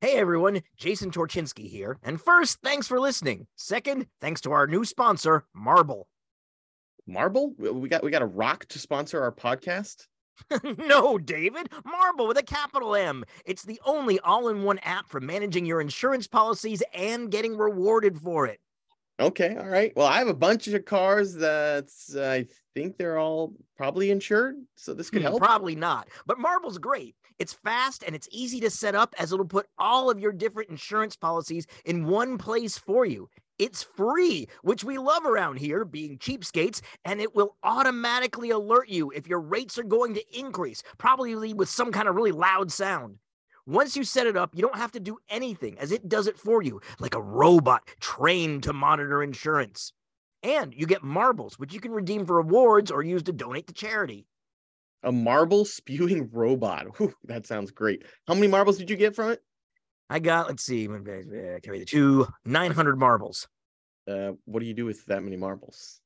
Hey everyone, Jason Torchinsky here. And first, thanks for listening. Second, thanks to our new sponsor, Marble. Marble? We got we got a rock to sponsor our podcast. no, David, Marble with a capital M. It's the only all-in-one app for managing your insurance policies and getting rewarded for it. Okay, all right. Well, I have a bunch of cars that's uh, I think they're all probably insured, so this could Hmm, help. Probably not. But Marble's great. It's fast and it's easy to set up as it'll put all of your different insurance policies in one place for you. It's free, which we love around here, being cheapskates, and it will automatically alert you if your rates are going to increase, probably with some kind of really loud sound. Once you set it up, you don't have to do anything as it does it for you, like a robot trained to monitor insurance. And you get marbles, which you can redeem for rewards or use to donate to charity. A marble spewing robot. Whew, that sounds great. How many marbles did you get from it? I got, let's see, carry the two, 900 marbles. Uh, what do you do with that many marbles?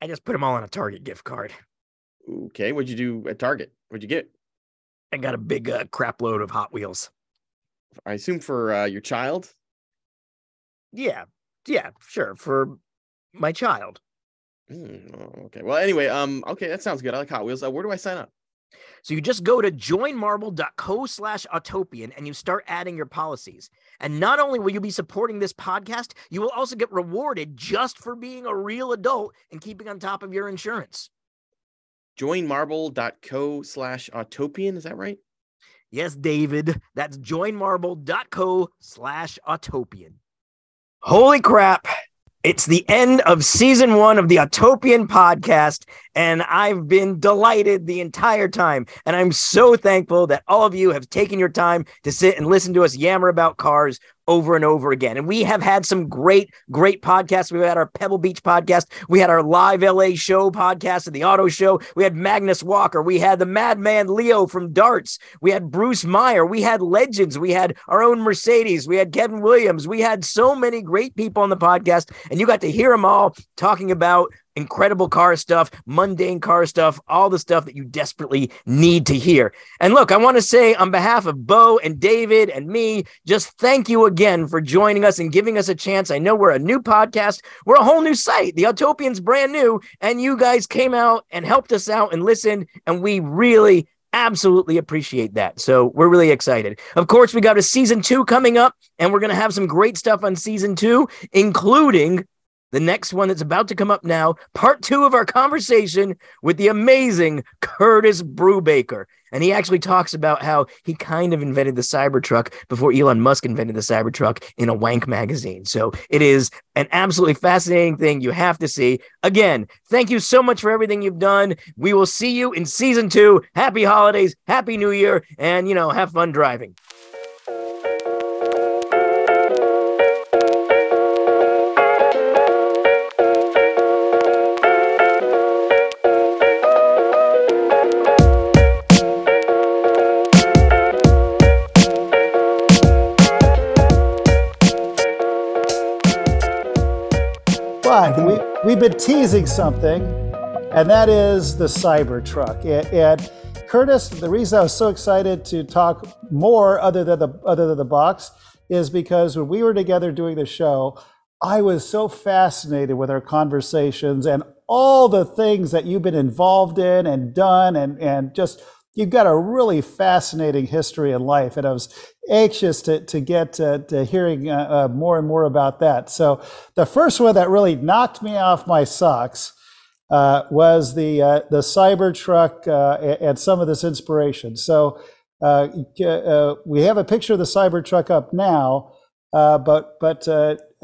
I just put them all on a Target gift card. Okay, what'd you do at Target? What'd you get? I got a big uh, crap load of Hot Wheels. I assume for uh, your child. Yeah, yeah, sure, for my child. Hmm, oh, okay. Well, anyway, um, okay, that sounds good. I like Hot Wheels. Uh, where do I sign up? So you just go to joinmarble.co slash autopian and you start adding your policies. And not only will you be supporting this podcast, you will also get rewarded just for being a real adult and keeping on top of your insurance. Joinmarble.co slash autopian. Is that right? Yes, David, that's joinmarble.co slash autopian. Holy crap. It's the end of season one of the Autopian podcast, and I've been delighted the entire time. And I'm so thankful that all of you have taken your time to sit and listen to us yammer about cars over and over again. And we have had some great, great podcasts. We've had our Pebble Beach podcast. We had our live LA show podcast and the auto show. We had Magnus Walker. We had the madman Leo from Darts. We had Bruce Meyer. We had legends. We had our own Mercedes. We had Kevin Williams. We had so many great people on the podcast, and you got to hear them all talking about incredible car stuff, mundane car stuff, all the stuff that you desperately need to hear. And look, I want to say on behalf of Beau and David and me, just thank you again for joining us and giving us a chance. I know we're a new podcast, we're a whole new site. The Autopian's brand new, and you guys came out and helped us out and listened, and we really absolutely appreciate that. So we're really excited. Of course, we got a season two coming up, and we're going to have some great stuff on season two, including the next one that's about to come up now, part two of our conversation with the amazing Curtis Brubaker. And he actually talks about how he kind of invented the Cybertruck before Elon Musk invented the Cybertruck in a wank magazine. So it is an absolutely fascinating thing you have to see. Again, thank you so much for everything you've done. We will see you in season two. Happy holidays, happy new year, and you know, have fun driving. We've been teasing something, and that is the Cybertruck. And, Curtis, the reason I was so excited to talk more other than the other than the box is because when we were together doing the show, I was so fascinated with our conversations and all the things that you've been involved in and done and, and just you've got a really fascinating history in life and i was anxious to, to get to, to hearing uh, uh, more and more about that so the first one that really knocked me off my socks uh, was the uh, the Cybertruck uh, and, some of this inspiration. So uh, we have a picture of the Cybertruck up now, but but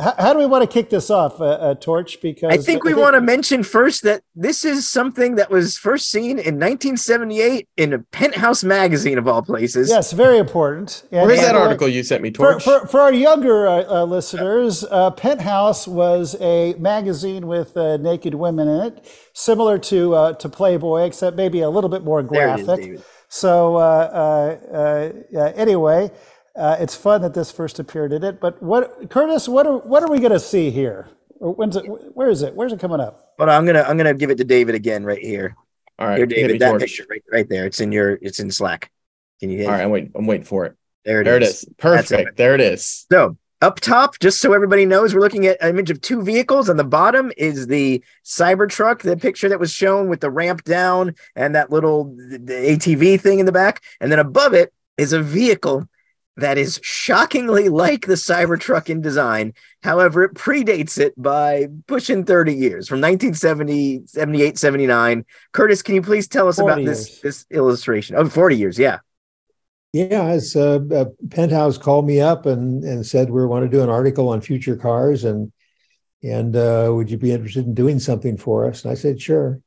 how, how do we want to kick this off, uh, uh, Torch? Because I think we want to mention first that this is something that was first seen in 1978 in a Penthouse magazine of all places. Yes, very important. And- Where's that article you sent me, Torch? for, for our younger uh, uh, listeners, uh, Penthouse was a magazine with uh, naked women in it, similar to uh, to Playboy, except maybe a little bit more There it is, graphic. David. So uh, uh, uh, uh, anyway, uh, it's fun that this first appeared in it. But what, Curtis? What are what are we going to see here? When's it? Where is it? Where's it coming up? But I'm gonna I'm gonna give it to David again right here. All right, Here, David, that Torch. picture right, right there. It's in your it's in Slack. Can you hit All it? right, I'm waiting. I'm waiting for it. There it There it is. is. Perfect. There it is. So up top, just so everybody knows, we're looking at an image of two vehicles. On the bottom is the Cybertruck, the picture that was shown with the ramp down and that little the ATV thing in the back. And then above it is a vehicle that is shockingly like the Cybertruck in design. However, it predates it by pushing 30 years from 1970, 78, 79. Curtis, can you please tell us about 40 this this illustration? Oh, 40 years, yeah. Yeah, as uh, uh, Penthouse called me up and and said we want to do an article on future cars and and uh, would you be interested in doing something for us? And I said sure.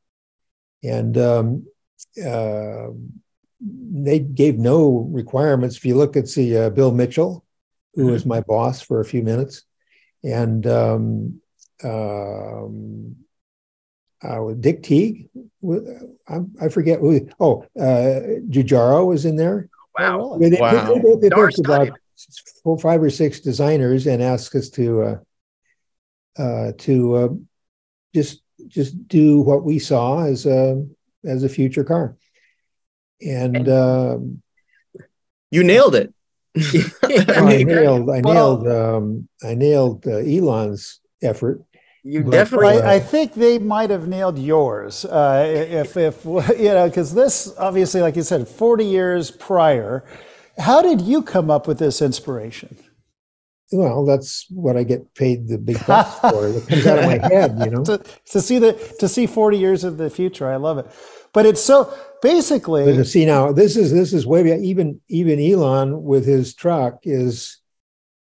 And um, uh, they gave no requirements. If you look at the uh, Bill Mitchell, who was my boss for a few minutes, and um, um, uh, Dick Teague, I, I forget who. Oh, uh, Giugiaro was in there. Wow. They, they- Wow. they- they- they Darn about four, five or six designers and asked us to uh, uh, to uh, just just do what we saw as a as a future car. And um, You nailed it. I I nailed I Well- nailed um, I nailed uh, Elon's effort. You But- definitely I, I think they might have nailed yours. Uh, if, if you know, because this obviously, like you said, 40 years prior. How did you come up with this inspiration? Well, that's what I get paid the big bucks for. It comes out of my head, you know. to, to see the to see 40 years of the future, I love it. But it's so basically, to see now, this is this is way back. Even even Elon with his truck is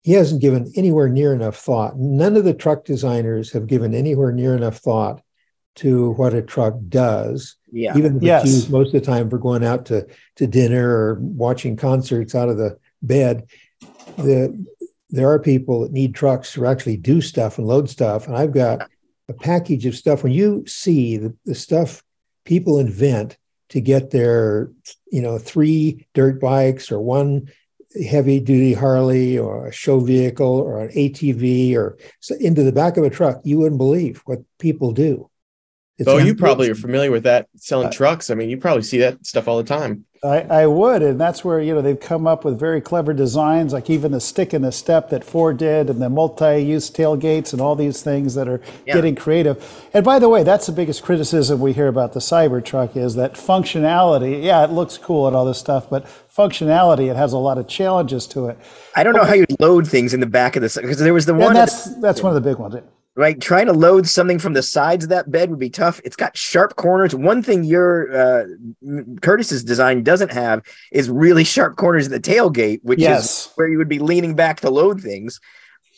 he hasn't given anywhere near enough thought. None of the truck designers have given anywhere near enough thought to what a truck does. yeah. Even if Yes. used most of the time for going out to to dinner or watching concerts out of the bed. The there are people that need trucks to actually do stuff and load stuff. And I've got a package of stuff. When you see the, the stuff people invent to get their, you know, three dirt bikes or one heavy duty Harley or a show vehicle or an ATV or into the back of a truck, you wouldn't believe what people do. It's Oh, you probably are familiar with that selling Uh, trucks. I mean, you probably see that stuff all the time. I, I would, and that's where you know they've come up with very clever designs, like even the stick and the step that Ford did, and the multi-use tailgates, and all these things that are Yeah. getting creative. And by the way, that's the biggest criticism we hear about the Cybertruck is that functionality. Yeah, it looks cool and all this stuff, but functionality, it has a lot of challenges to it. I don't know how you load things in the back of this because there was the And one that's that's one of the big ones. Right trying to load something from the sides of that bed would be tough. It's got sharp corners. One thing your uh, Curtis's design doesn't have is really sharp corners at the tailgate, which is where you would be leaning back to load things.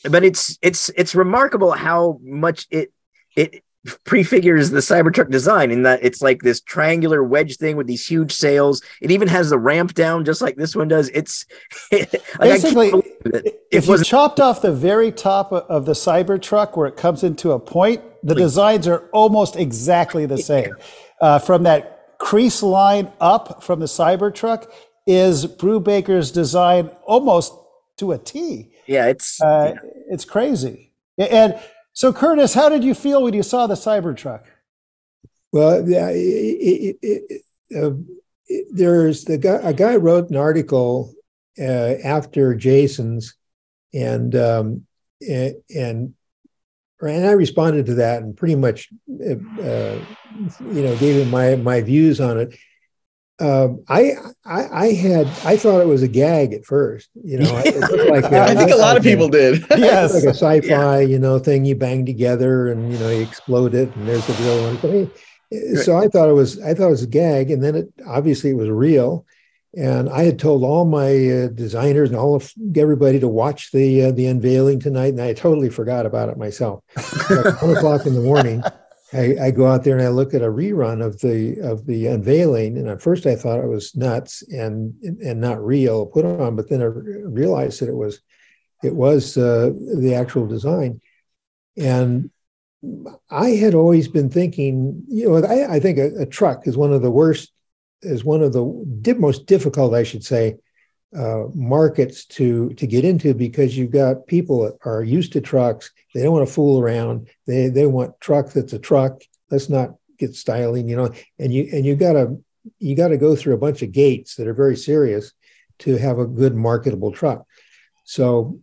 But it's it's it's remarkable how much it it prefigures the Cybertruck design in that it's like this triangular wedge thing with these huge sails. It even has the ramp down just like this one does. It's like Basically, believe it. It if you wasn't chopped off the very top of the Cybertruck where it comes into a point, the designs are almost exactly the same. Uh, from that crease line up from the Cybertruck is Brubaker's design almost to a T. yeah, it's Uh, It's crazy. And so, Curtis, how did you feel when you saw the Cybertruck? Well, yeah, it, it, it, uh, it- there's the guy. A guy wrote an article after Jason's, and um, and and and I responded to that and pretty much, uh, uh, you know, gave him my my views on it. Um, I, I I had I thought it was a gag at first. You know, it looked like I think a lot of people did. Yes. like a sci-fi, you know, thing you bang together and you know you explode it and there's the real one. But, hey, So I thought it was I thought it was a gag, and then it obviously it was real. And I had told all my uh, designers and all of everybody to watch the uh, the unveiling tonight, and I totally forgot about it myself. Like one o'clock in the morning, I, I go out there and I look at a rerun of the of the unveiling, and at first I thought it was nuts and and not real put on, but then I realized that it was it was uh, the actual design, and I had always been thinking, you know, I, I think a, a, truck is one of the worst, is one of the most difficult, I should say, uh, markets to to get into because you've got people that are used to trucks. They don't want to fool around. They they want truck that's a truck. Let's not get styling, you know. And you and you got to you got to go through a bunch of gates that are very serious to have a good marketable truck. So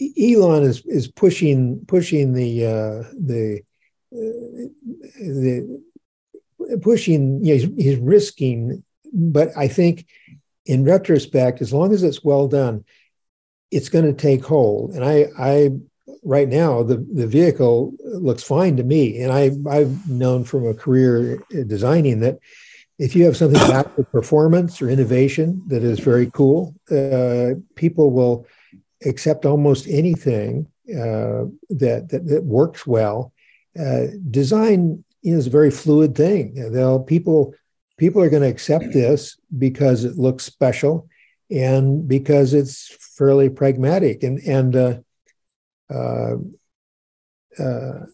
Elon is is pushing pushing the uh, the uh, the pushing. You know, he's, he's risking, but I think in retrospect, as long as it's well done, it's going to take hold. And I I right now the the vehicle looks fine to me, and I I've known from a career designing that if you have something with performance or innovation that is very cool, uh, people will accept almost anything uh, that, that, that works well. Uh, design is a very fluid thing. They'll people people are going to accept this because it looks special and because it's fairly pragmatic and and uh, uh, uh,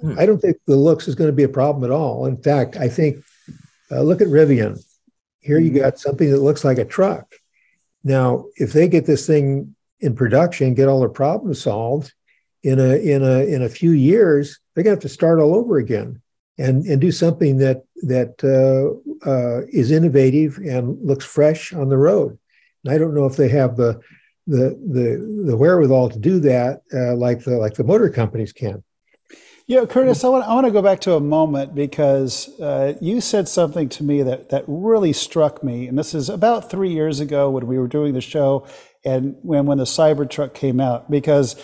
hmm. I don't think the looks is going to be a problem at all. In fact, I think uh, look at Rivian. Here you got something that looks like a truck. Now, if they get this thing in production, get all their problems solved in a in a in a few years, they're going to have to start all over again and and do something that that uh, uh, is innovative and looks fresh on the road. And I don't know if they have the the the the wherewithal to do that uh, like the like the motor companies can. Yeah, Curtis, I want, I want to go back to a moment because uh, you said something to me that, that really struck me. And this is about three years ago when we were doing the show and when, when the Cybertruck came out, because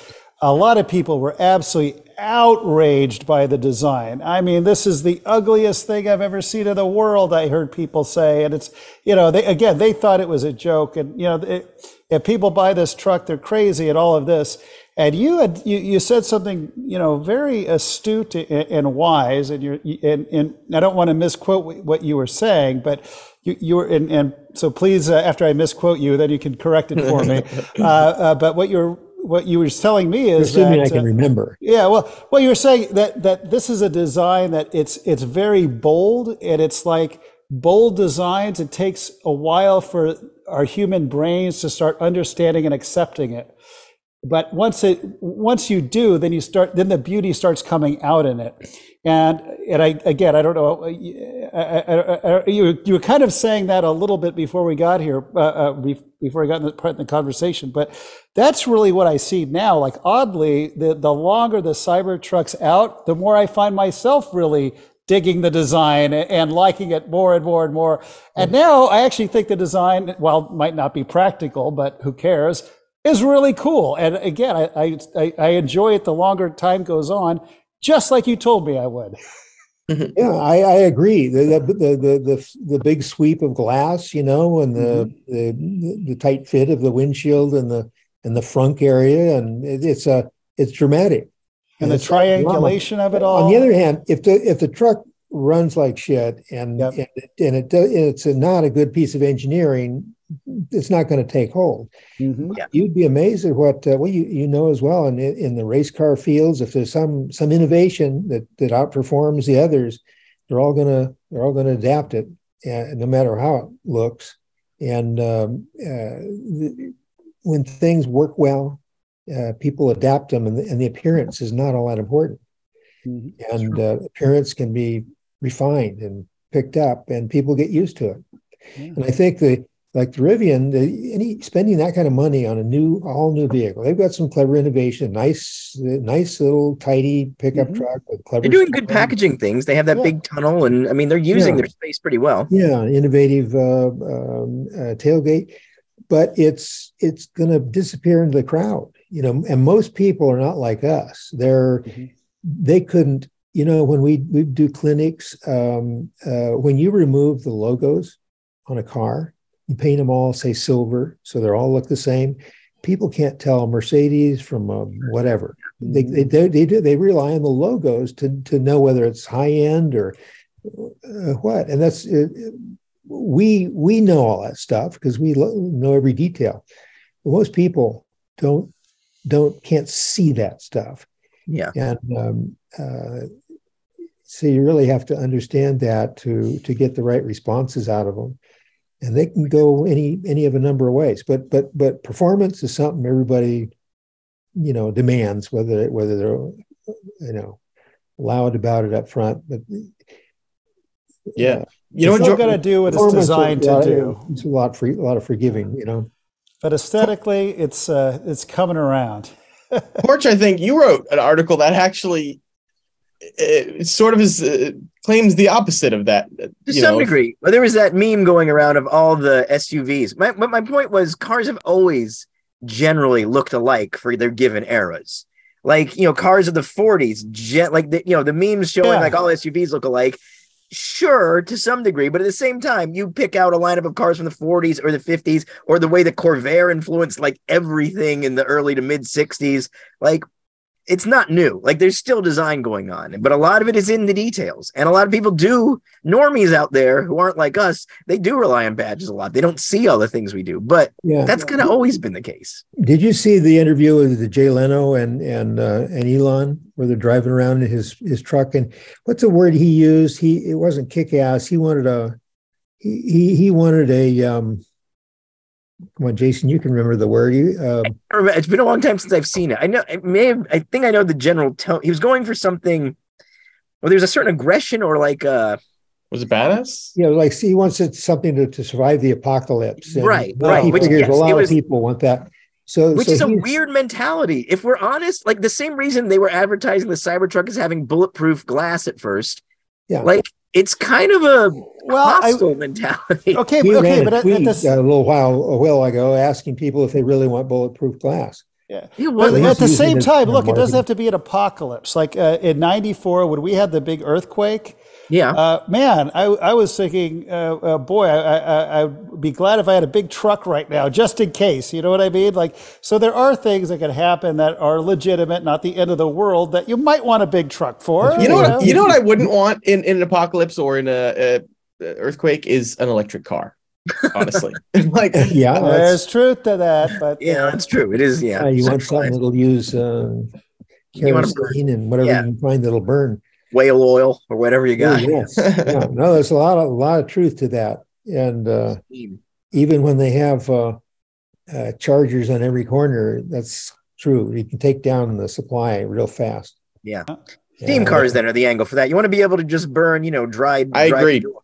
a lot of people were absolutely outraged by the design. I mean, this is the ugliest thing I've ever seen in the world, I heard people say. And it's, you know, they, again, they thought it was a joke. And, you know, it, if people buy this truck, they're crazy and all of this. And you had you, you said something you know very astute and, wise, and you and, and I don't want to misquote what you were saying, but you, you were and, and so please uh, after I misquote you, then you can correct it for me. uh, uh, but what you're what you were telling me is assuming that, I can uh, remember. Yeah, well, well, you were saying that that this is a design that it's it's very bold and it's like bold designs. It takes a while for our human brains to start understanding and accepting it but once it once you do then you start then the beauty starts coming out in it and and i again i don't know I, I, I, you you were kind of saying that a little bit before we got here uh, uh, before we got in the, part in the conversation but that's really what i see now. Like oddly the the longer the cybertruck's out the more i find myself really digging the design and liking it more and more and more. And mm-hmm. now i actually think the design while might not be practical but who cares is really cool. And again, I, I, I enjoy it the longer time goes on, just like you told me I would. Mm-hmm. Yeah, I, I agree. The, the, the the the big sweep of glass, you know, and the, mm-hmm. the the tight fit of the windshield and the and the front area, and it, it's a it's dramatic. And, and the triangulation of it all. On the other hand, if the if the truck runs like shit and yep. and, and it it's a, not a good piece of engineering, it's not going to take hold. Mm-hmm. Yeah. You'd be amazed at what uh, well you you know as well in in the race car fields. If there's some some innovation that that outperforms the others, they're all gonna they're all gonna adapt it, uh, no matter how it looks. And um, uh, the, when things work well, uh, people adapt them, and the, and the appearance is not all that important. Mm-hmm. And uh, appearance can be refined and picked up, and people get used to it. Yeah. And I think the like the Rivian, the, any spending that kind of money on a new, all new vehicle, they've got some clever innovation, nice, nice little tidy pickup mm-hmm. truck with clever. They're doing good packaging things. They have that yeah. big tunnel, and I mean, they're using yeah. their space pretty well. Yeah, innovative uh, um, uh, tailgate, but it's it's going to disappear into the crowd, you know. And most people are not like us. They're mm-hmm. they couldn't, you know, when we we do clinics, um, uh, when you remove the logos on a car you paint them all, say silver, so they all look the same. People can't tell Mercedes from a whatever. They, they, they, they, do, they rely on the logos to, to know whether it's high end or uh, what. And that's, uh, we, we know all that stuff because we lo- know every detail. But most people don't, don't, can't see that stuff. Yeah. And, um, uh, so you really have to understand that to to get the right responses out of them and they can go any any of a number of ways. But but but performance is something everybody you know demands, whether whether they're you know loud about it up front. But Yeah. You know It's what? still Jo- got to do what it's designed to do. It's a lot for a lot of forgiving, you know. But aesthetically, it's uh, it's coming around. Torch, I think you wrote an article that actually uh, sort of is uh, claims the opposite of that. uh, To some know. degree. Well, there was that meme going around of all the SUVs. My, but my point was cars have always generally looked alike for their given eras. Like, you know, cars of the 40s, gen- like, the, you know, the memes showing Yeah. like all SUVs look alike. Sure, to some degree, but at the same time, you pick out a lineup of cars from the 40s or the 50s, or the way the Corvair influenced like everything in the early to mid 60s. Like, it's not new. Like there's still design going on, but a lot of it is in the details. And a lot of people do normies out there who aren't like us, they do rely on badges a lot. They don't see all the things we do, but Yeah. that's kind of always been the case. Did you see the interview with the Jay Leno and and uh, and Elon where they're driving around in his his truck and what's the word he used? He it wasn't kick ass. He wanted a he he, he wanted a um. Come on, Jason, you can remember the word. You, um, remember- It's been a long time since I've seen it. I know it may have, I think I know the general tone. He was going for something. Well, there's a certain aggression or like uh Was it badass? you know, like see, he wants it something to, to survive the apocalypse. And Right, right, He which, figures yes, a lot it of people want that. So, which so is a weird mentality. If we're honest, like the same reason they were advertising the Cybertruck as having bulletproof glass at first. Yeah. Like it's kind of a Well, I, hostile mentality. okay, He okay, but a at, at this, a little while a while ago asking people if they really want bulletproof glass. Yeah, But well, he's at the same time, for look, it doesn't have to be an apocalypse. Like uh, in '94, when we had the big earthquake, yeah. uh, man, I, I was thinking, uh, uh, boy, I, I, I'd be glad if I had a big truck right now, just in case. You know what I mean? Like, so there are things that can happen that are legitimate, not the end of the world, that you might want a big truck for. You know what? know? You know what I wouldn't want in, in an apocalypse or in a, a, a earthquake is an electric car. Honestly, like Yeah, There's truth to that, but Yeah, uh, that's true. It is. Yeah, uh, you want something that'll use uh, You wanna burn- kerosene and whatever yeah. you can find that'll burn. Whale oil or whatever you got. yes. yeah. No, there's a lot of a lot of truth to that, and uh, even when they have uh, uh, chargers on every corner, that's true. You can take down the supply real fast. Yeah. Steam Yeah. cars then are the angle for that. You want to be able to just burn, you know, dried. I dried agree. fuel.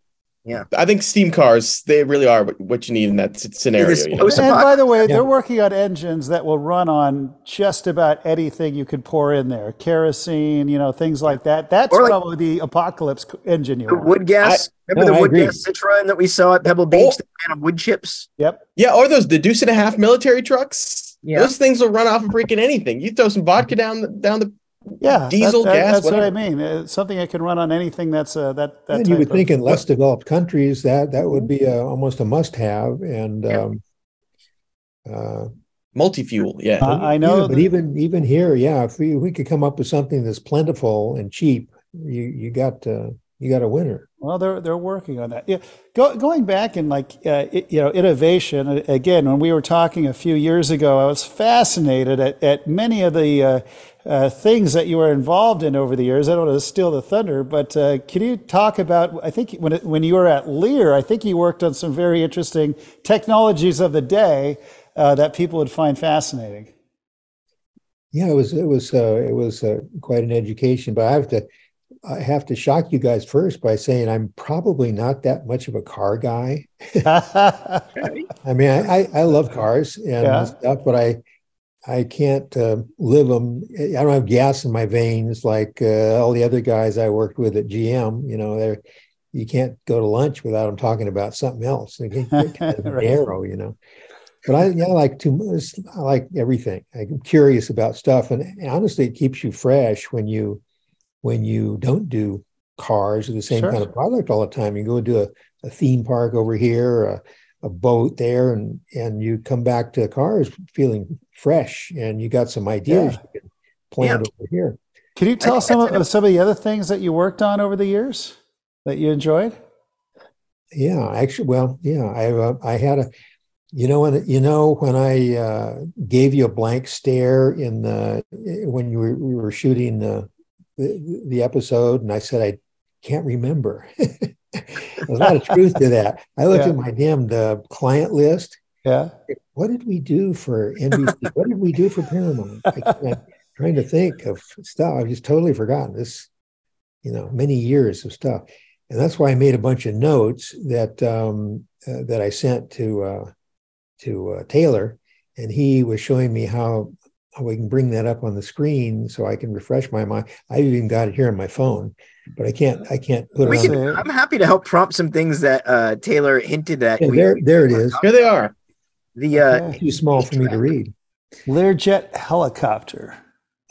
I think steam cars they really are what- what you need in that scenario. You know? And by the way, Yeah. they're working on engines that will run on just about anything you could pour in there, kerosene, you know, things like that. That's like- probably the apocalypse engine you The want. wood gas. Remember No, the I wood agree. gas Citroen that we saw at Pebble Beach? The kind of wood chips. Yep. Yeah, or those the deuce and a half military trucks. Yeah. Those things will run off of freaking anything. You throw some vodka down the, down the Yeah. Diesel, that- gas, That's what I mean. It's something that can run on anything that's uh, that that. And you type would think of- in less developed countries that that would be a, almost a must-have, and Yeah. um, uh, multi-fuel. Yeah. Uh, I know Yeah, but even even here, yeah, if we, we could come up with something that's plentiful and cheap, you you got uh, you got a winner. Well, they're they're working on that. Yeah, Go, going back and like uh, it- you know innovation uh, again. When we were talking a few years ago, I was fascinated at, at many of the uh, uh, things that you were involved in over the years. I don't want to steal the thunder, but uh, can you talk about? I think when it, when you were at Lear, I think you worked on some very interesting technologies of the day uh, that people would find fascinating. Yeah, it was it was uh, it was uh, quite an education. But I have to I have to shock you guys first by saying I'm probably not that much of a car guy. I mean, I I, love cars and Yeah. stuff, but I I can't uh, live them. I don't have gas in my veins like uh, all the other guys I worked with at GM. You know, they're you can't go to lunch without them talking about something else. They get kind of Right. narrow, you know. But I, yeah, I like too. I like everything. I'm curious about stuff, and honestly, it keeps you fresh when you when you don't do cars or the same Sure. kind of product all the time. You go to a, a theme park over here, a, a boat there, and and you come back to cars feeling fresh, and you got some ideas Yeah. you can plant over here. Can you tell think some of, some of the other things that you worked on over the years that you enjoyed? Yeah, actually, well, yeah, I uh, I had a, you know, when you know when I uh, gave you a blank stare in the when you were we were shooting the the, the episode, and I said I can't remember. There's a lot of truth to that. I looked Yeah. at my damn uh, client list. Yeah. What did we do for NBC? what did we do for Paramount? I, trying to think of stuff. I've just totally forgotten this. You know, many years of stuff. and that's why I made a bunch of notes that um, uh, that I sent to uh, to uh, Taylor, and he was showing me how we can bring that up on the screen so I can refresh my mind. I even got it here on my phone, but I can't I can't put We it on. can, I'm happy to help prompt some things that uh, Taylor hinted at. Yeah, there there it is. Here they are. The uh, Okay. Too small for me to read. Learjet helicopter.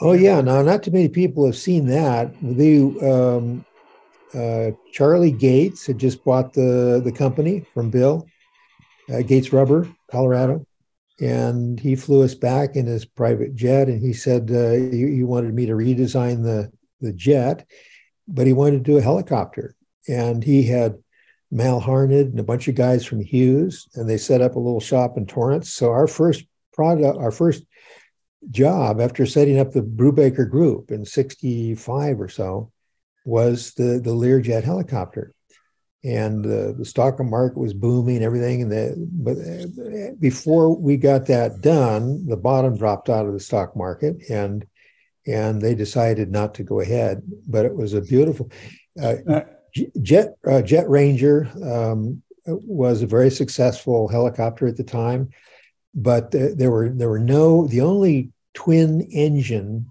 Oh yeah, now not too many people have seen that. The um, uh, Charlie Gates had just bought the the company from Bill uh, Gates Rubber, Colorado, and he flew us back in his private jet. And he said uh, he, he wanted me to redesign the the jet, but he wanted to do a helicopter. And he had Mal Harned and a bunch of guys from Hughes, and they set up a little shop in Torrance. So our first product, our first job after setting up the Brubaker Group in '65 or so was the the Learjet helicopter, and uh, the stock market was booming, and everything. And the but uh, before we got that done, the bottom dropped out of the stock market, and and they decided not to go ahead. But it was a beautiful. Uh, Jet uh, Jet Ranger um, was a very successful helicopter at the time, but th- there were there were no the only twin engine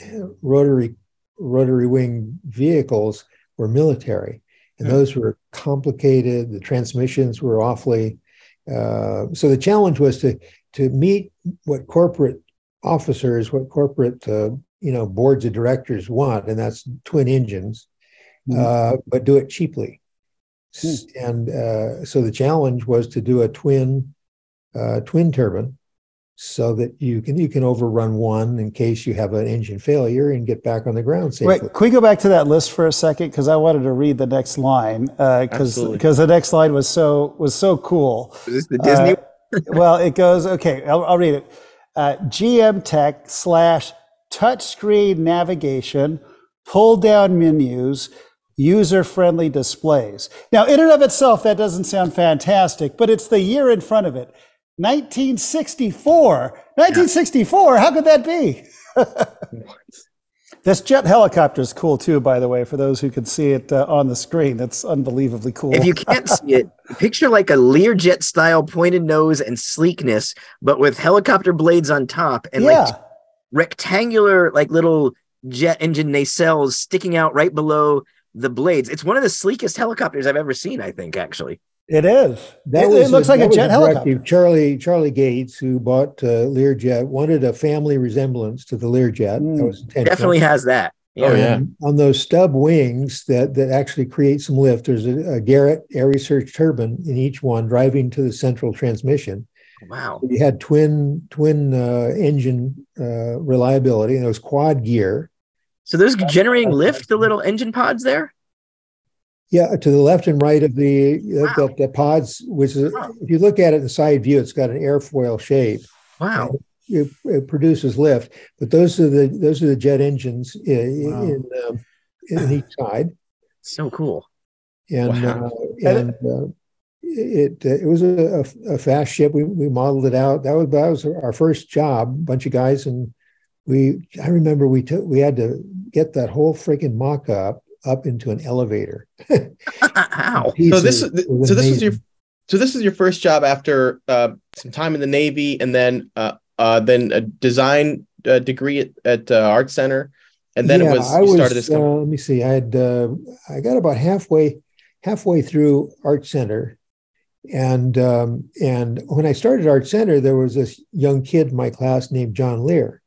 uh, rotary rotary wing vehicles were military, and those were complicated. The transmissions were awfully. Uh, so the challenge was to to meet what corporate officers, what corporate uh, you know boards of directors want, and that's twin engines Mhm. uh, but do it cheaply. S- And uh, so the challenge was to do a twin uh, twin turbine, so that you can you can overrun one in case you have an engine failure and get back on the ground safely. Wait, can we go back to that list for a second? Because I wanted to read the next line because Absolutely. because the next line was so was so cool. is this the Disney? Uh, well, it goes okay. I'll, I'll read it. Uh, GM Tech slash touchscreen navigation, pull down menus, user friendly displays. Now, in and of itself, that doesn't sound fantastic, but it's the year in front of it. 1964. 1964. How could that be? this jet helicopter is cool too, by the way, for those who can see it uh, on the screen. That's unbelievably cool. If you can't see it, picture like a Learjet style pointed nose and sleekness, but with helicopter blades on top and yeah. like rectangular, like little jet engine nacelles sticking out right below the blades. It's one of the sleekest helicopters I've ever seen, I think, actually. It is. That it, was it looks like that a was jet directive. helicopter. Charlie Charlie Gates, who bought uh, Learjet, wanted a family resemblance to the Learjet. Mm. That was. Definitely has that. Oh, yeah. On those stub wings that that actually create some lift, there's a, a Garrett AiResearch turbine in each one, driving to the central transmission. Wow. You had twin twin uh, engine uh, reliability, and it was quad gear. So those generating lift, the little engine pods there? Yeah, to the left and right of the Wow. the, the pods, which is Wow. if you look at it in side view, it's got an airfoil shape. Wow. It, it produces lift, but those are the those are the jet engines in Wow. in, um, in each side. So cool. and Wow. uh, and uh, it it was a, a, a fast ship. We we modeled it out. That was that was our first job. A bunch of guys, and we I remember we took we had to get that whole freaking mock up up into an elevator. Ow. So this is so this was your so this is your first job after uh, some time in the Navy and then uh, uh, then a design uh, degree at, at uh, Art Center, and then Yeah, it was I you started this uh, let me see. I had uh, I got about halfway halfway through Art Center, and um, and when I started Art Center, there was this young kid in my class named John Lear.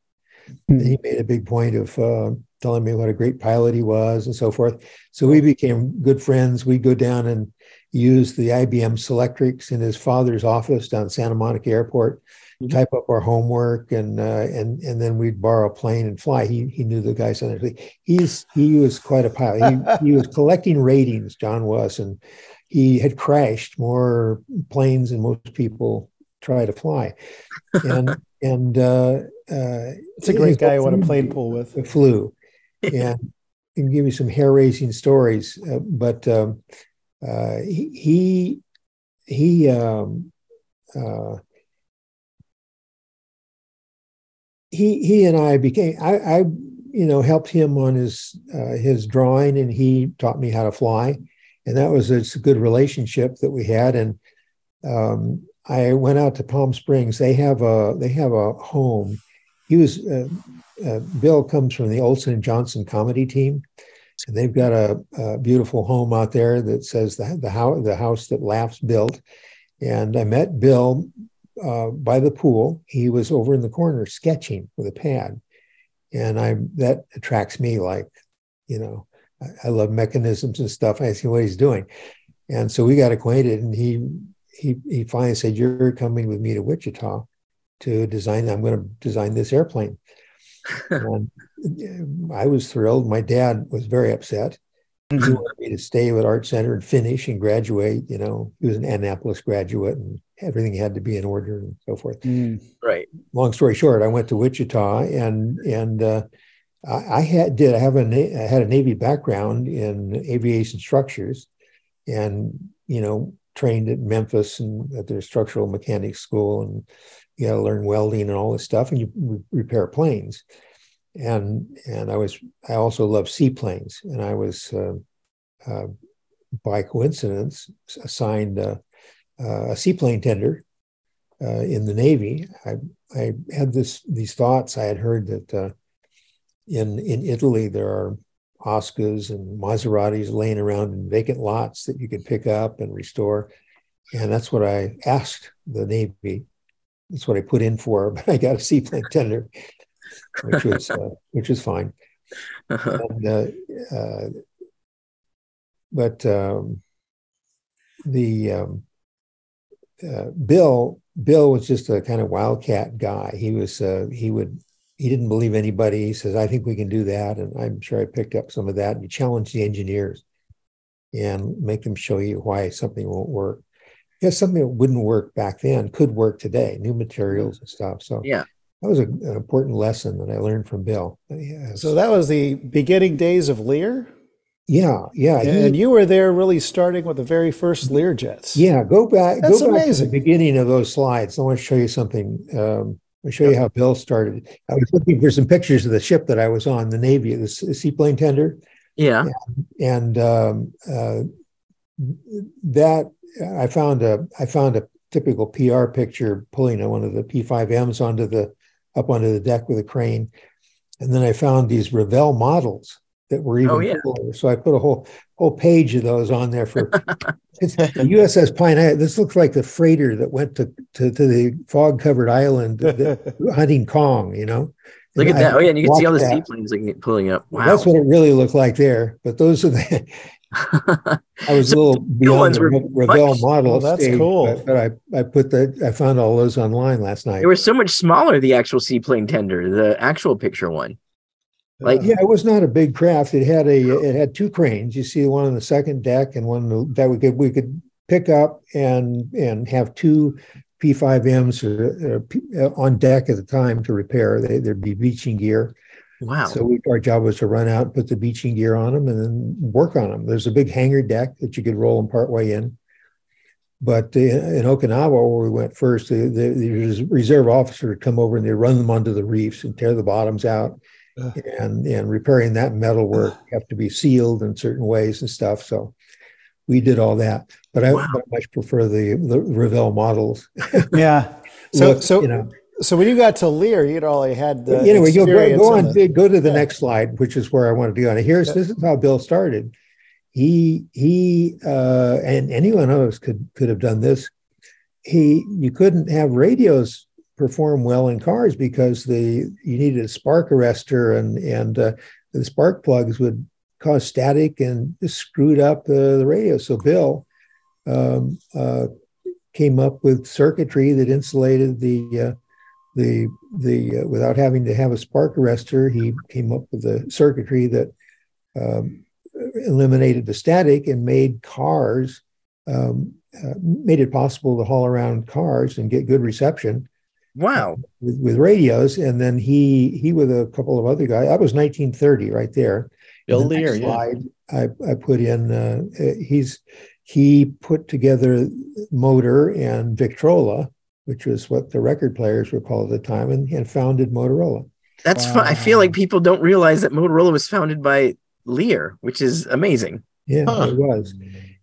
And he made a big point of uh, telling me what a great pilot he was and so forth. So we became good friends. We'd go down and use the IBM Selectrics in his father's office down Santa Monica Airport, Mhm. type up our homework, and uh, and and then we'd borrow a plane and fly. He he knew the guys on there. He's he was quite a pilot. He, he was collecting ratings. John was, and he had crashed more planes than most people try to fly, and and. Uh, uh, It's a great guy you want to plane pool with. the flu and give you some hair raising stories. Uh, but um, uh, he he, um, uh, he he and I became I, I you know helped him on his uh, his drawing and he taught me how to fly. and that was it's a good relationship that we had. And um, I went out to Palm Springs. They have a they have a home. He was uh, Bill comes from the Olsen and Johnson comedy team, and they've got a, a beautiful home out there that says the the house the house that laughs built. And I met Bill uh, by the pool. He was over in the corner sketching with a pad, and I that attracts me. Like, you know, I, I love mechanisms and stuff. I see what he's doing, and so we got acquainted. And he he he finally said, "You're coming with me to Wichita to design. I'm going to design this airplane." And I was thrilled. My dad was very upset. He wanted me to stay at Art Center and finish and graduate. You know, he was an Annapolis graduate, and everything had to be in order and so forth. Mm. Right. Long story short, I went to Wichita, and and uh, I, I had did I have a I had a Navy background in aviation structures, and you know trained at Memphis and at their structural mechanics school, and you got to learn welding and all this stuff, and you re- repair planes. And and I was I also love seaplanes, and I was uh, uh, by coincidence assigned a, a seaplane tender uh, in the Navy. I I had this these thoughts. I had heard that uh, in in Italy there are OSCAs and Maseratis laying around in vacant lots that you could pick up and restore. And that's what I asked the Navy. That's what I put in for, but I got a seaplane tender, which was uh, which was fine. Uh-huh. And, uh, uh, but um, the um, uh, Bill Bill was just a kind of wildcat guy. He was uh, he would he didn't believe anybody. He says, I think we can do that. And I'm sure I picked up some of that. And you challenge the engineers and make them show you why something won't work. Because something that wouldn't work back then could work today, new materials and stuff. So Yeah. that was a, an important lesson that I learned from Bill. Yeah, So that was the beginning days of Lear, yeah, yeah. he- and you were there really starting with the very first Lear jets. Yeah, go back. That's go back amazing. to the beginning of those slides. I want to show you something. Um, I'll show you how Bill started. I was looking for some pictures of the ship that I was on, the Navy, the seaplane tender, Yeah. and um, uh, that I found a I found a typical PR picture pulling one of the P5Ms onto the up onto the deck with a crane, and then I found these Revell models that were even Oh, yeah. cooler. So I put a whole whole page of those on there for it's the USS Pine Island. This looks like the freighter that went to to, to the fog covered island that- hunting Kong. You know, Look at And that. Oh, yeah. And you can see all the seaplanes like, pulling up. Wow. That's what it really looked like there. But those are the. I was a little beyond the were Revell much- model. Oh, that's stage, cool. But, but I I put the I found all those online last night. they were so much smaller, the actual seaplane tender, the actual picture one. Like, Yeah, it was not a big craft. It had a it had two cranes. You see one on the second deck and one that we could we could pick up and and have two P5Ms uh, uh, P- uh, on deck at the time to repair. They, there'd be beaching gear. Wow. So we, our job was to run out, put the beaching gear on them, and then work on them. There's a big hangar deck that you could roll them part way in. But uh, in Okinawa, where we went first, the, the, the reserve officer would come over and they run them onto the reefs and tear the bottoms out. Ugh. And and repairing that metal work have to be sealed in certain ways and stuff. So we did all that. But I, Wow. much prefer the, the Revell models. yeah. So, Look, so, you know, so when you got to Lear, you'd already had the anyway, go, go, go on, the- go to the yeah. next slide, which is where I wanted to go. And here's Yeah. this is how Bill started. He he uh, and anyone else could could have done this. He you couldn't have radios perform well in cars because the you needed a spark arrestor and and uh, the spark plugs would cause static and screwed up the, the radio. So Bill um, uh, came up with circuitry that insulated the uh, the the uh, without having to have a spark arrestor. He came up with a circuitry that um, eliminated the static and made cars um, uh, made it possible to haul around cars and get good reception wow. with, with radios. And then he he with a couple of other guys. That was 1930 right there. Bill And the next Lear, yeah. I, I put in. Uh, uh, he's he put together motor and Victrola, which was what the record players were called at the time, and, and founded Motorola. That's fun. I feel like people don't realize that Motorola was founded by Lear, which is amazing. Yeah, Huh. it was.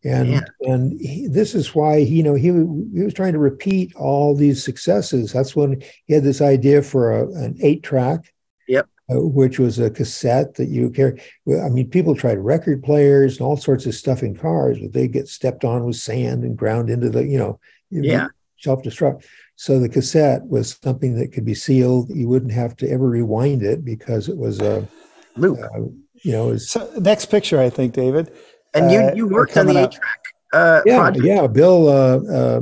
And Yeah. and he, this is why you know he he was trying to repeat all these successes. That's when he had this idea for a, an eight track. Yep. Uh, which was a cassette that you carry. I mean, people tried record players and all sorts of stuff in cars, but they get stepped on with sand and ground into the you know Yeah. Self destruct. So the cassette was something that could be sealed. You wouldn't have to ever rewind it because it was a Loop. uh, you know was So next picture, I think, David. And you uh, you we're worked on the coming eight track. uh, yeah project. yeah bill uh, uh,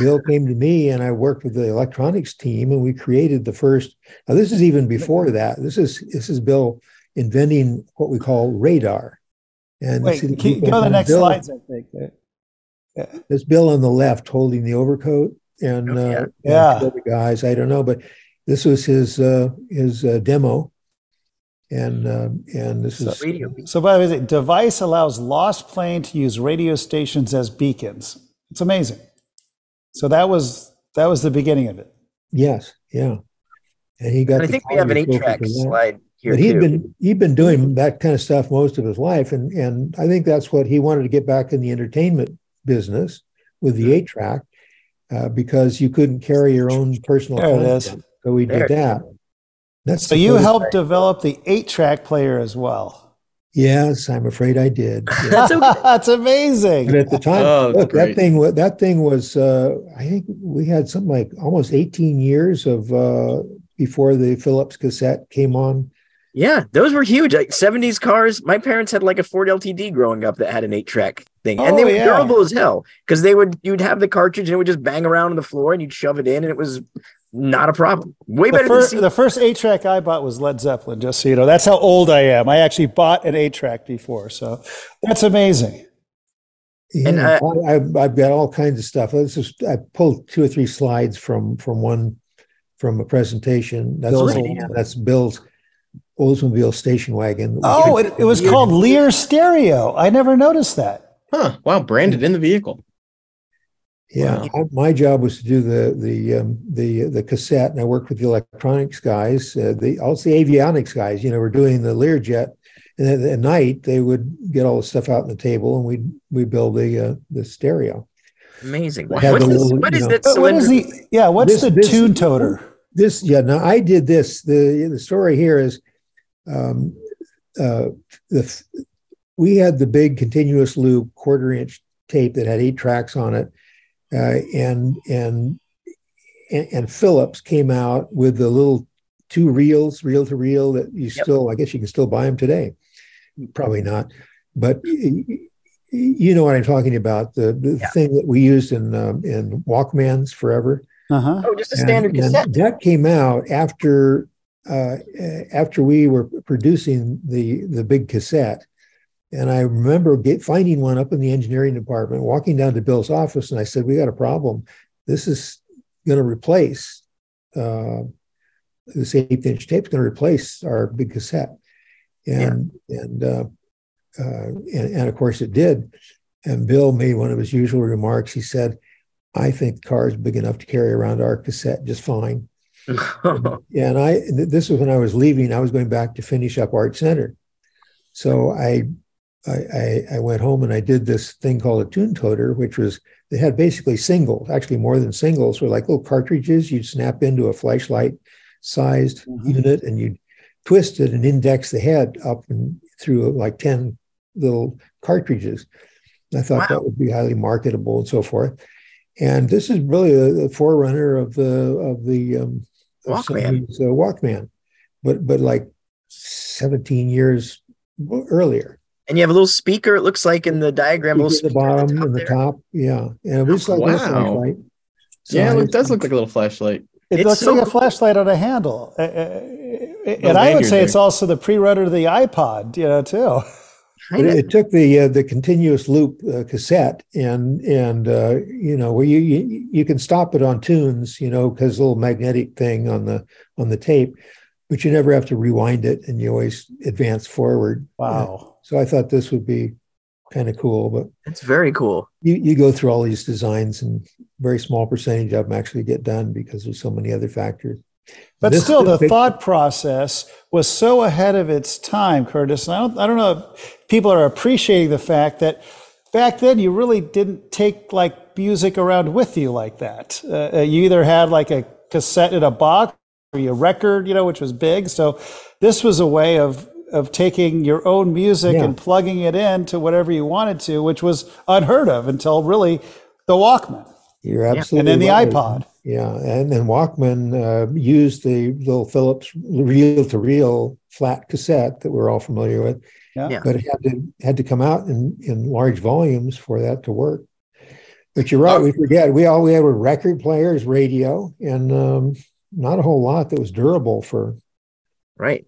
bill came to me and i worked with the electronics team and we created the first now this is even before that this is this is bill inventing what we call radar and Wait, see can you go to the next Bill- slides, I think. There's bill on the left holding the overcoat and Oh, yeah. uh, Yeah. and two other guys i don't know but this was his uh his uh, demo and um and this is Radio. So, by the way, the device allows lost plane to use radio stations as beacons. It's amazing. So that was that was the beginning of it. yes yeah and he got And I think we have an eight track filter for that. slide here but he'd too. been he'd been doing that kind of stuff most of his life, and and I think that's what he wanted to get back in the entertainment business with the eight track, uh, because you couldn't carry your own personal. There it is. So we There did that. That's So you prototype. helped develop the eight track player as well. Yes, I'm afraid I did. Yeah. That's okay. That's amazing. But at the time, Oh, that's look, that thing wa- that thing was uh, I think we had something like almost 18 years of uh, before the Philips cassette came on. Yeah, those were huge. Like 70s cars. My parents had like a Ford LTD growing up that had an eight track thing. And they Oh, were yeah. durable as hell because they would, you'd have the cartridge and it would just bang around on the floor and you'd shove it in and it was not a problem. Way The better first, than the first eight track I bought was Led Zeppelin, just so you know. That's how old I am. I actually bought an eight track before. So that's amazing. Yeah, uh, I, I've, I've got all kinds of stuff. This is, I pulled two or three slides from from one from a presentation. That's Bill's Bill's, old- that's Bill's Oldsmobile station wagon. Oh, it, it was called Lear Stereo. I never noticed that. Huh. Wow. Branded in the vehicle. yeah. I, my job was to do the the um, the the cassette, and I worked with the electronics guys, uh, the also the avionics guys. You know, we're doing the Learjet, and then at night they would get all the stuff out on the table, and we we build the uh, the stereo. amazing. Wow. What Had this, little, what know- that But what is the yeah? What's This- the this- tune toter? this yeah no i did this the the story here is um uh the f- we had the big continuous loop quarter inch tape that had eight tracks on it uh, and and and, and Philips came out with the little two reels reel to reel that you Yep. still i guess you can still buy them today probably not but y- y- you know what i'm talking about the, the Yeah. thing that we used in um, in walkmans forever Uh huh. Oh, just a standard and cassette. that came out after uh, after we were producing the the big cassette. And I remember get, finding one up in the engineering department, walking down to Bill's office, and I said, "We got a problem. This is going to replace uh, this eighth-inch tape. Is going to replace our big cassette." And and, uh, uh, and and of course it did. And Bill made one of his usual remarks. He said, I think the car is big enough to carry around our cassette just fine. Yeah, and I, th- this was when I was leaving. I was going back to finish up Art Center. So I, I, I, I went home and I did this thing called a tune toter, which was they had basically singles, actually more than singles, were like little cartridges you'd snap into a flashlight sized Mhm. unit and you'd twist it and index the head up and through like 10 little cartridges. I thought Wow. that would be highly marketable and so forth. And this is really a, a forerunner of the of the um, Walkman. Sony's, uh, Walkman, but but like 17 years earlier. and you have a little speaker, it looks like in the diagram, little At the bottom top and the there. top, yeah, and it was like a Wow. flashlight. yeah, it does look like a little flashlight. It It's looks so like a flashlight on a handle. Uh, uh, and I would lanyard say it's also the pre-runner to the iPod, you know, too. But Kinda. it took the uh, the continuous loop uh, cassette and and uh, you know where you, you you can stop it on tunes you know because little magnetic thing on the on the tape, but you never have to rewind it and you always advance forward. Wow. So I thought this would be kind of cool, but It's very cool. you you go through all these designs and very small percentage of them actually get done because there's so many other factors. But This- still, the this- thought process was so ahead of its time, Curtis. And I don't, I don't know if people are appreciating the fact that back then you really didn't take like music around with you like that. Uh, you either had like a cassette in a box or a record, you know, which was big. So this was a way of of taking your own music Yeah. and plugging it in to whatever you wanted to, which was unheard of until really the Walkman You're absolutely and then the right. iPod. Yeah, and then Walkman uh, used the little Philips reel-to-reel flat cassette that we're all familiar with, Yeah. Yeah. but it had to had to come out in in large volumes for that to work. But you're right, we forget we all we had were record players, radio, and um, not a whole lot that was durable for Right.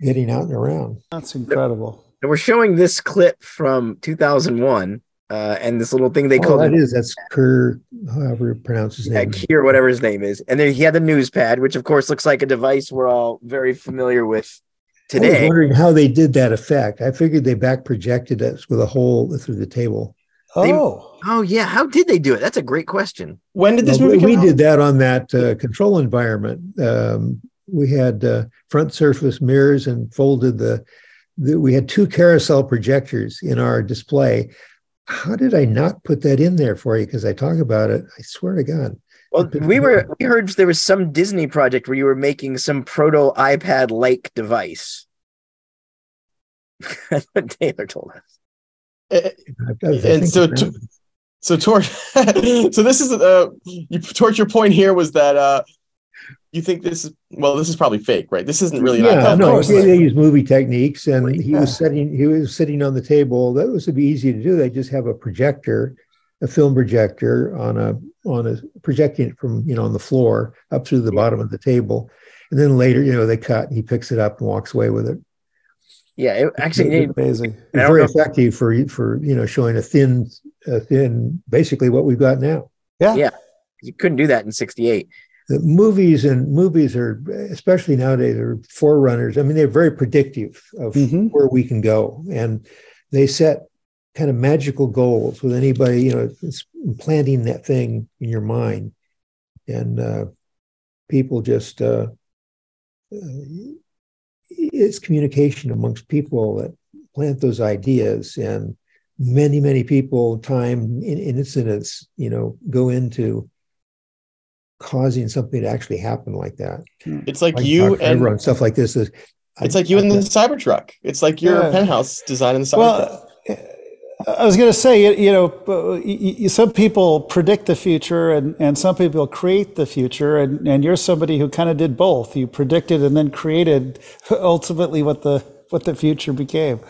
getting out and around. That's incredible. And we're showing this clip from 2001 uh, and this little thing they oh, call that the is that's Keir, however you pronounce his yeah, name. key or whatever his name is. And then he had the news pad, which of course looks like a device we're all very familiar with today. I was today. wondering how they did that effect. I figured they back projected us with a hole through the table. They- Oh, Oh yeah, how did they do it? That's a great question. When did this Well, movie we, come we out? did that on that uh, control environment. Um, we had uh, front surface mirrors and folded the, the. We had two carousel projectors in our display. How did I not put that in there for you? Because I talk about it. I swear to God. Well, we were we heard there was some Disney project where you were making some proto iPad like device. That's what Taylor told us. I- I And so it's to- So Torch, so this is uh, you, Torch. Your point here was that uh, you think this is well, this is probably fake, right? This isn't really an yeah, no, course. they, they use movie techniques, and Right. he Yeah. was sitting. He was sitting on the table. That was to be easy to do. They just have a projector, a film projector on a on a projecting it from you know on the floor up through the bottom of the table, and then later you know they cut. He picks it up and walks away with it. Yeah, it, actually, it- amazing. It's don't very effective for for you know showing a thin, a thin, basically what we've got now. Yeah. Yeah. you couldn't do that in '68. The movies and movies are especially nowadays are forerunners i mean they're very predictive of Mhm. where we can go and they set kind of magical goals with anybody you know it's implanting that thing in your mind and uh, people just uh, uh, it's communication amongst people that plant those ideas and many many people time in, in incidents you know go into causing something to actually happen like that It's like Like you Doc and and stuff like this is it's like you and the Cybertruck. It's like your Yeah. penthouse design in the Cybertruck. Well, I was going to say, you, you know, uh, y- y- some people predict the future and, and some people create the future. And, and you're somebody who kind of did both. You predicted and then created ultimately what the, what the future became.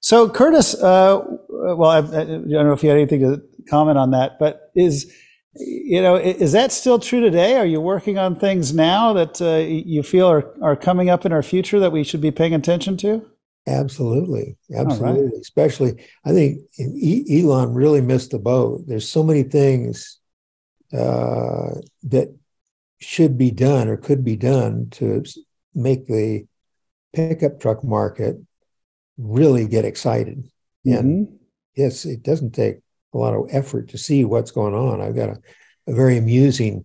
So, Curtis, uh, well, I, I don't know if you had anything to comment on that, but is, you know, is that still true today? Are you working on things now that uh, you feel are, are coming up in our future that we should be paying attention to? absolutely absolutely especially i think e- elon really missed the boat there's so many things uh, that should be done or could be done to make the pickup truck market really get excited and Mhm. yes, it doesn't take a lot of effort to see what's going on. I've got a, a very amusing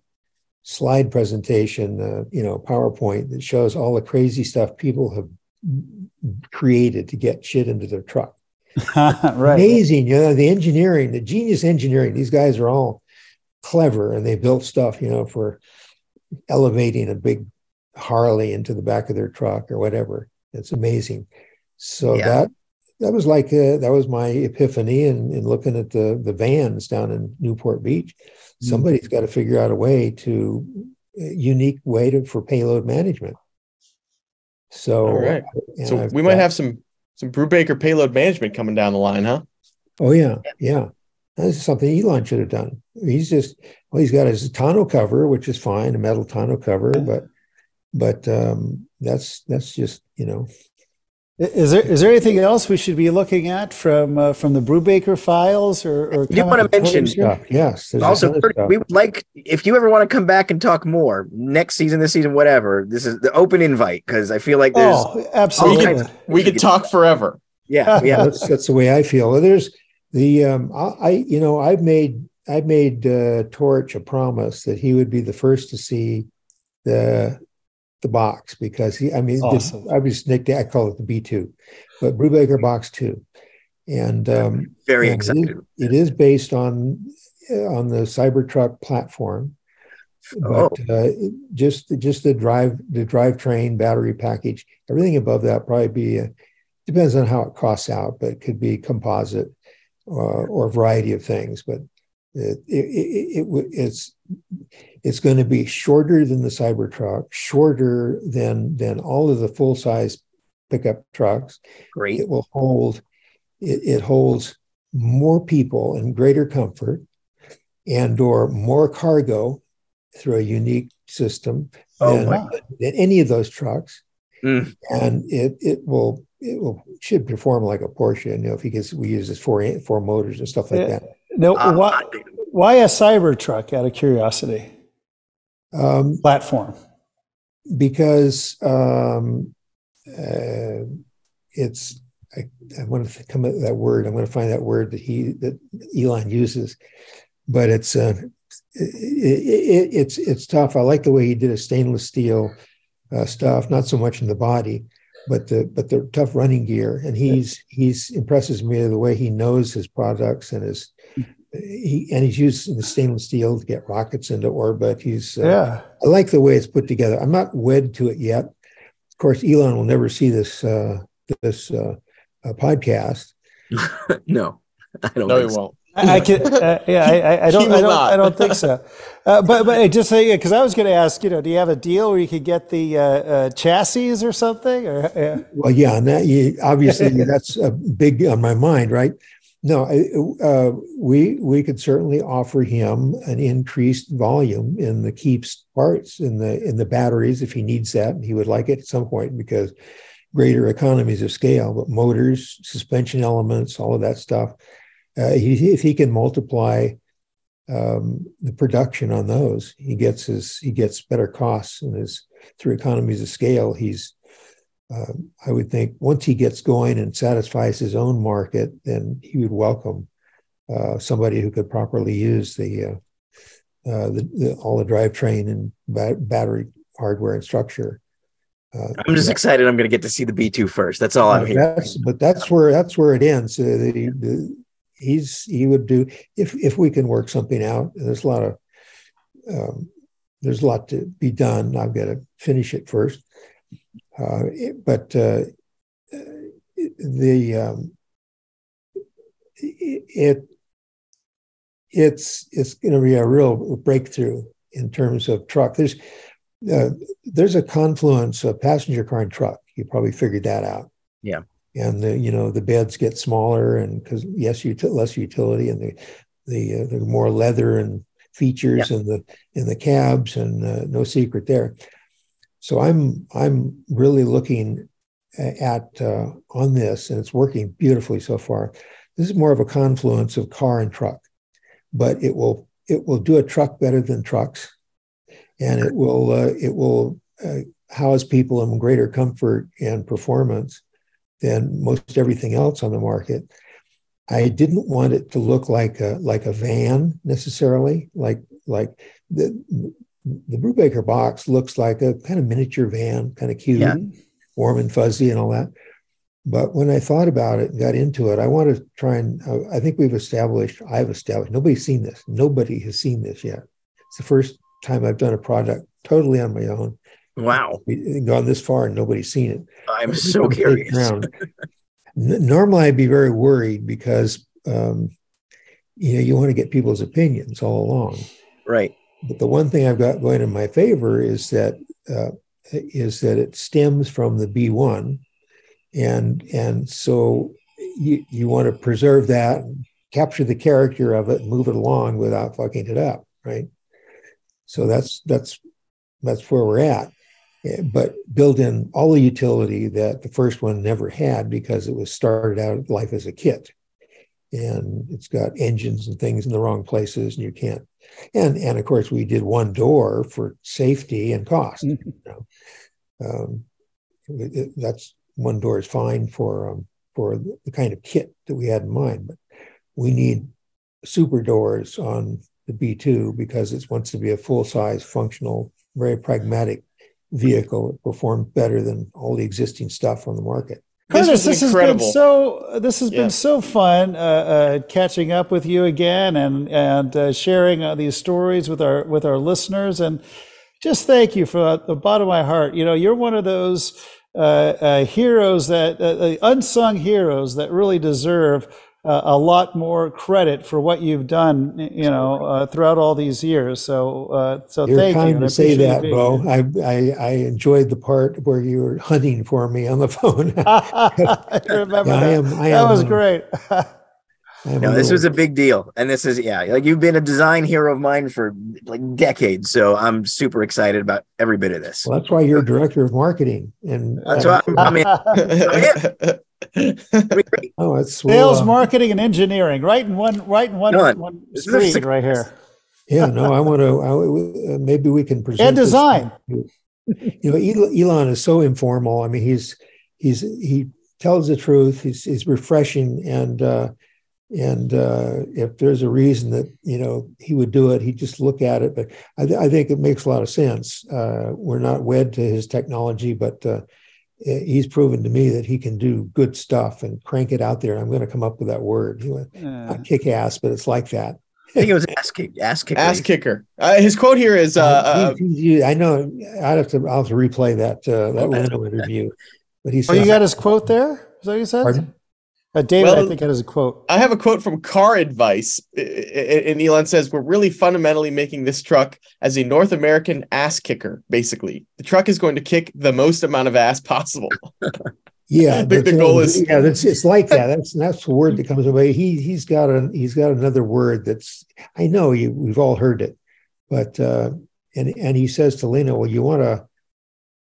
slide presentation, uh, you know, PowerPoint that shows all the crazy stuff people have created to get shit into their truck. right. Amazing, you know, the engineering, the genius engineering. These guys are all clever and they built stuff, you know, for elevating a big Harley into the back of their truck or whatever. It's amazing. So Yeah. that that was like uh, that was my epiphany in, in looking at the the vans down in Newport Beach. Mm. Somebody's got to figure out a way to a unique way to for payload management. So, All right. so I've we might have some some Brubaker payload management coming down the line, huh? Oh yeah, yeah. That's something Elon should have done. He's just well, he's got his tonneau cover, which is fine, a metal tonneau cover, but but um, that's that's just you know Is there is there anything else we should be looking at from uh, from the Brubaker files or? or You wanna mention- stuff. Yes. Also, Kurt, stuff. we would like if you ever want to come back and talk more next season, this season, whatever. This is the open invite because I feel like there's Oh, absolutely. We could talk forever. yeah yeah that's that's the way I feel. Well, There's the um, I, I you know I've made I've made uh, Torch a promise that he would be the first to see the the box because he I mean Awesome. I was nicked I call it the B two, but Brubaker box two, and um, very and excited. It is, it is based on uh, on the Cybertruck platform, Oh. but uh, just just the drive the drivetrain battery package, everything above that probably be uh, depends on how it costs out, but it could be composite uh, or a variety of things. But it, it, it, it it's it's going to be shorter than the Cybertruck, shorter than than all of the full size pickup trucks. Great. It will hold it, it holds more people in greater comfort and or more cargo through a unique system Oh, than, wow. than any of those trucks. Mm. And it it will it will should perform like a Porsche. You know, if you gets we use this four four motors and stuff like Yeah. that. No, Ah, why, why a Cybertruck? Out of curiosity, Um, platform. because um, uh, it's I, I want to come with that word. I'm going to find that word that he that Elon uses, but it's uh, it, it, it's it's tough. I like the way he did a stainless steel uh, stuff, not so much in the body, but the but the tough running gear. And he's he's impresses me the way he knows his products and his he and he's using the stainless steel to get rockets into orbit. He's uh, Yeah. I like the way it's put together. I'm not wed to it yet. Of course, Elon will never see this uh, this uh, uh, podcast. no, I don't No, think he so. won't. I, I can, uh, yeah, I, I, I don't, I don't, not. I don't think so. Uh, but, but just say, because I was going to ask, you know, do you have a deal where you could get the uh, uh, chassis or something? Or uh, Well, yeah, and that you, obviously that's a big on my mind, right? No, I- uh, we we could certainly offer him an increased volume in the keeps parts in the in the batteries if he needs that. He would like it at some point because greater economies of scale. But motors, suspension elements, all of that stuff. Uh, he, if he can multiply um, the production on those, he gets his he gets better costs and his through economies of scale. He's um, I would think once he gets going and satisfies his own market, then he would welcome uh, somebody who could properly use the, uh, uh, the, the all the drivetrain and ba- battery hardware and structure. Uh, I'm just excited. I'm going to get to see the B2 first. That's all I'm uh, here. but that's where that's where it ends. Uh, the, the, he's he would do if if we can work something out. There's a lot of um, there's a lot to be done. I've got to finish it first. Uh, it- but uh, the um, it it's it's going to be a real breakthrough in terms of truck. There's uh, there's a confluence of passenger car and truck. You probably figured that out. Yeah. And the you know the beds get smaller and because yes, uti- less utility and the the uh, the more leather and features in the in the cabs and uh, no secret there. So I'm I'm really looking at uh, on this and it's working beautifully so far. This is more of a confluence of car and truck, but it will it will do a truck better than trucks, and it will uh, it will uh, house people in greater comfort and performance than most everything else on the market. I didn't want it to look like a like a van necessarily, like like the the Brubaker box looks like a kind of miniature van, kind of cute, Yeah. warm and fuzzy, and all that. But when I thought about it and got into it, I want to try and uh, I think we've established, I've established, nobody's seen this. Nobody has seen this yet. It's the first time I've done a product totally on my own. Wow. We've gone this far and nobody's seen it. I'm But so curious. Normally, I'd be very worried because um, you know you want to get people's opinions all along. Right. But the one thing I've got going in my favor is that uh, is that it stems from the B1, and and so you you want to preserve that, capture the character of it, move it along without fucking it up, right? So that's that's that's where we're at. But build in all the utility that the first one never had because it was started out life as a kit, and it's got engines and things in the wrong places, and you can't and and of course we did one door for safety and cost you know. Um, it- it- that's one door is fine for um, for the kind of kit that we had in mind but we need super doors on the b2 because it wants to be a full-size functional very pragmatic vehicle it performed better than all the existing stuff on the market Curtis, was this, has been so. This has Yeah. been so fun uh, uh, catching up with you again and and uh, sharing uh, these stories with our with our listeners. And just thank you from the bottom of my heart. You know, you're one of those uh, uh, heroes that uh, uh, unsung heroes that really deserve uh, a lot more credit for what you've done. You know, uh, throughout all these years. So so, so You're thank you. kind and I to say that, being Beau. I, I I enjoyed the part where you were hunting for me on the phone. I remember Yeah, I that. am- I that am, was uh, great. I'm No, this was a big deal. And this is, yeah, like you've been a design hero of mine for like decades. So I'm super excited about every bit of this. well, that's why you're director of marketing. And That's uh, why I'm, I mean, oh, it's Sales, well, marketing, and engineering, right in one, right in one, Done. one This a street, right here, yeah. No, I want to. I, uh, maybe we can present and this- design. you know elon is so informal i mean he's he's he tells the truth he's, he's refreshing and uh and uh if there's a reason that you know he would do it he'd just look at it but i, th- I think it makes a lot of sense uh we're not wed to his technology but uh he's proven to me that he can do good stuff and crank it out there i'm going to come up with that word He went, Yeah. not kick ass but it's like that I think it was ass kick, ass kick. Ass kicker. Uh, his quote here is uh, uh, He- he- I know. I'd have to. I'll have to replay that uh, that Okay. Leno interview. But he said, Oh, you got his quote there? Is that what you said? Pardon? Uh, David, I Well- think, had a quote. I have a quote from Car Advice, I- I- and Elon says, "We're really fundamentally making this truck as a North American ass kicker. Basically, the truck is going to kick the most amount of ass possible." "Yeah, The- the goal is- yeah, that's it's like that. That's that's the word that comes away. He he's got a he's got another word that's I know you we've all heard it, but uh, and and he says to Leno, "Well, you want a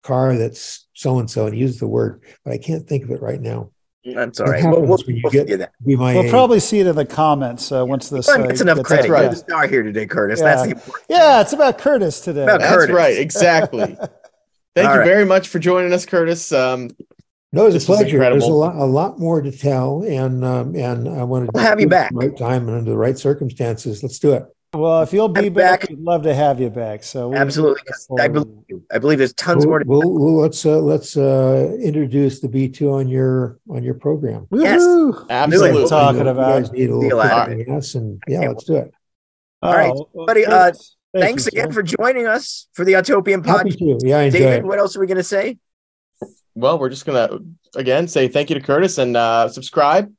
car that's so and so," and he uses the word, but I can't think of it right now. That's all What We'll, we'll, when you we'll get- figure that. Be We'll age. probably see it in the comments uh, once this. Fun, uh, That's enough credit. out right. You're the star here today, Curtis. Yeah. That's the important. Yeah, it's about Curtis today. About That's Curtis. right, exactly. Thank All you right. very much for joining us, Curtis. Um, No, it's a pleasure. There's a lot, a lot more to tell, and um, and I want to We'll have you back. right time and under the right circumstances. Let's do it. Well, if you'll be back, back. we'd love to have you back. So we- Absolutely. I believe you. I believe there's tons We'll, more. To, we'll- we'll- let's uh, let's uh, introduce the B two on your on your program. Yes. Woohoo! absolutely. Talking You about- guys need a little Deal out of kicking and yeah, let's do it. All right, Oh, well, buddy, uh, Curtis, thank thanks you, again sir. for joining us for the Autopian Happy podcast. Yeah, I David, it. what else are we going to say? Well, we're just gonna again say thank you to Curtis and uh, subscribe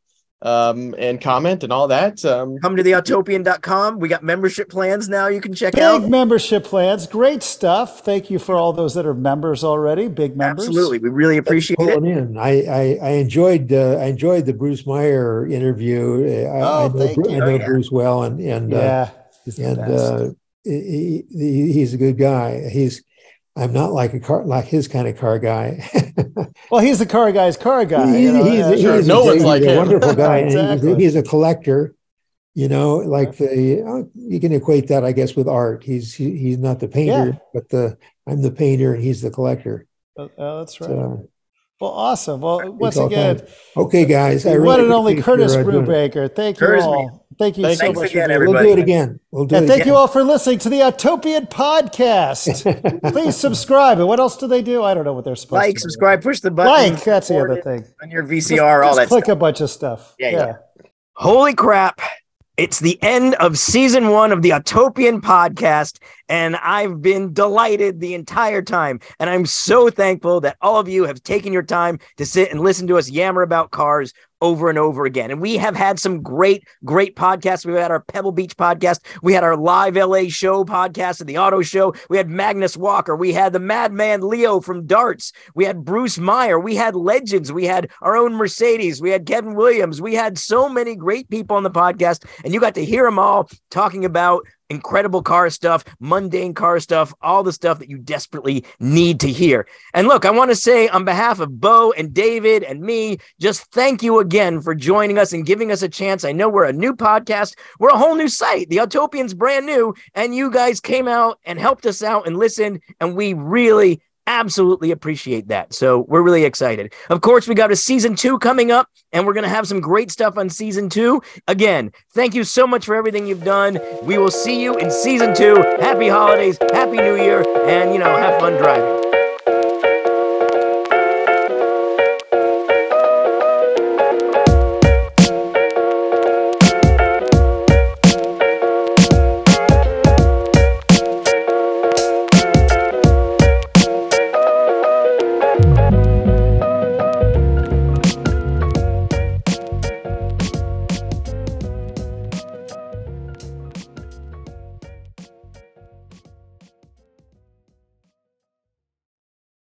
um, and comment and all that. Um, Come to the autopian.com. We got membership plans now you can check Big out. Big membership plans, great stuff. Thank you for all those that are members already. Big members. Absolutely. We really appreciate it. Pulling in. I, I I enjoyed uh, I enjoyed the Bruce Meyer interview. I, I Oh, know, thank Bru- you. I know Oh, yeah. Bruce well, and and uh, Yeah. he's and uh, he, he, he's a good guy. He's I'm not like a car like his kind of car guy. well, he's the car guy's car guy. He- you know, he's, yeah, sure. he's No a, one's he's like a him. wonderful guy. and he's- Exactly. he's, a collector. You know, like the uh, you can equate that, I guess, with art. He's he, he's not the painter, Yeah. but the I'm the painter and he's the collector. Oh, oh, that's right. So, well, awesome. Well, once again, okay, guys, I the really one and only Curtis your, uh. Brubaker. Thank you Curtis, all. Thank you Thank- so Thanks much. again, for being everybody. We'll do it again. We'll do And it thank again. you all for listening to the Autopian podcast. Please subscribe. And what else do they do? I don't know what they're supposed to Like, subscribe, push the button. Like, that's the other thing. On your VCR, all Just that click stuff. a bunch of stuff. Yeah, yeah. Holy crap. It's the end of season one of the Autopian podcast, and I've been delighted the entire time. And I'm so thankful that all of you have taken your time to sit and listen to us yammer about cars over and over again. And we have had some great, great podcasts. We've had our Pebble Beach podcast. We had our live LA show podcast and the auto show. We had Magnus Walker. We had the madman Leo from Darts. We had Bruce Meyer. We had legends. We had our own Mercedes. We had Kevin Williams. We had so many great people on the podcast, and you got to hear them all talking about incredible car stuff, mundane car stuff, all the stuff that you desperately need to hear. And look, I want to say on behalf of Beau and David and me, just thank you again for joining us and giving us a chance. I know we're a new podcast, we're a whole new site. The Autopian's brand new, and you guys came out and helped us out and listened, and we really absolutely appreciate that. So we're really excited. Of course, we got a season two coming up, and we're going to have some great stuff on season two. Again, thank you so much for everything you've done. We will see you in season two. Happy holidays, happy new year, and you know, have fun driving.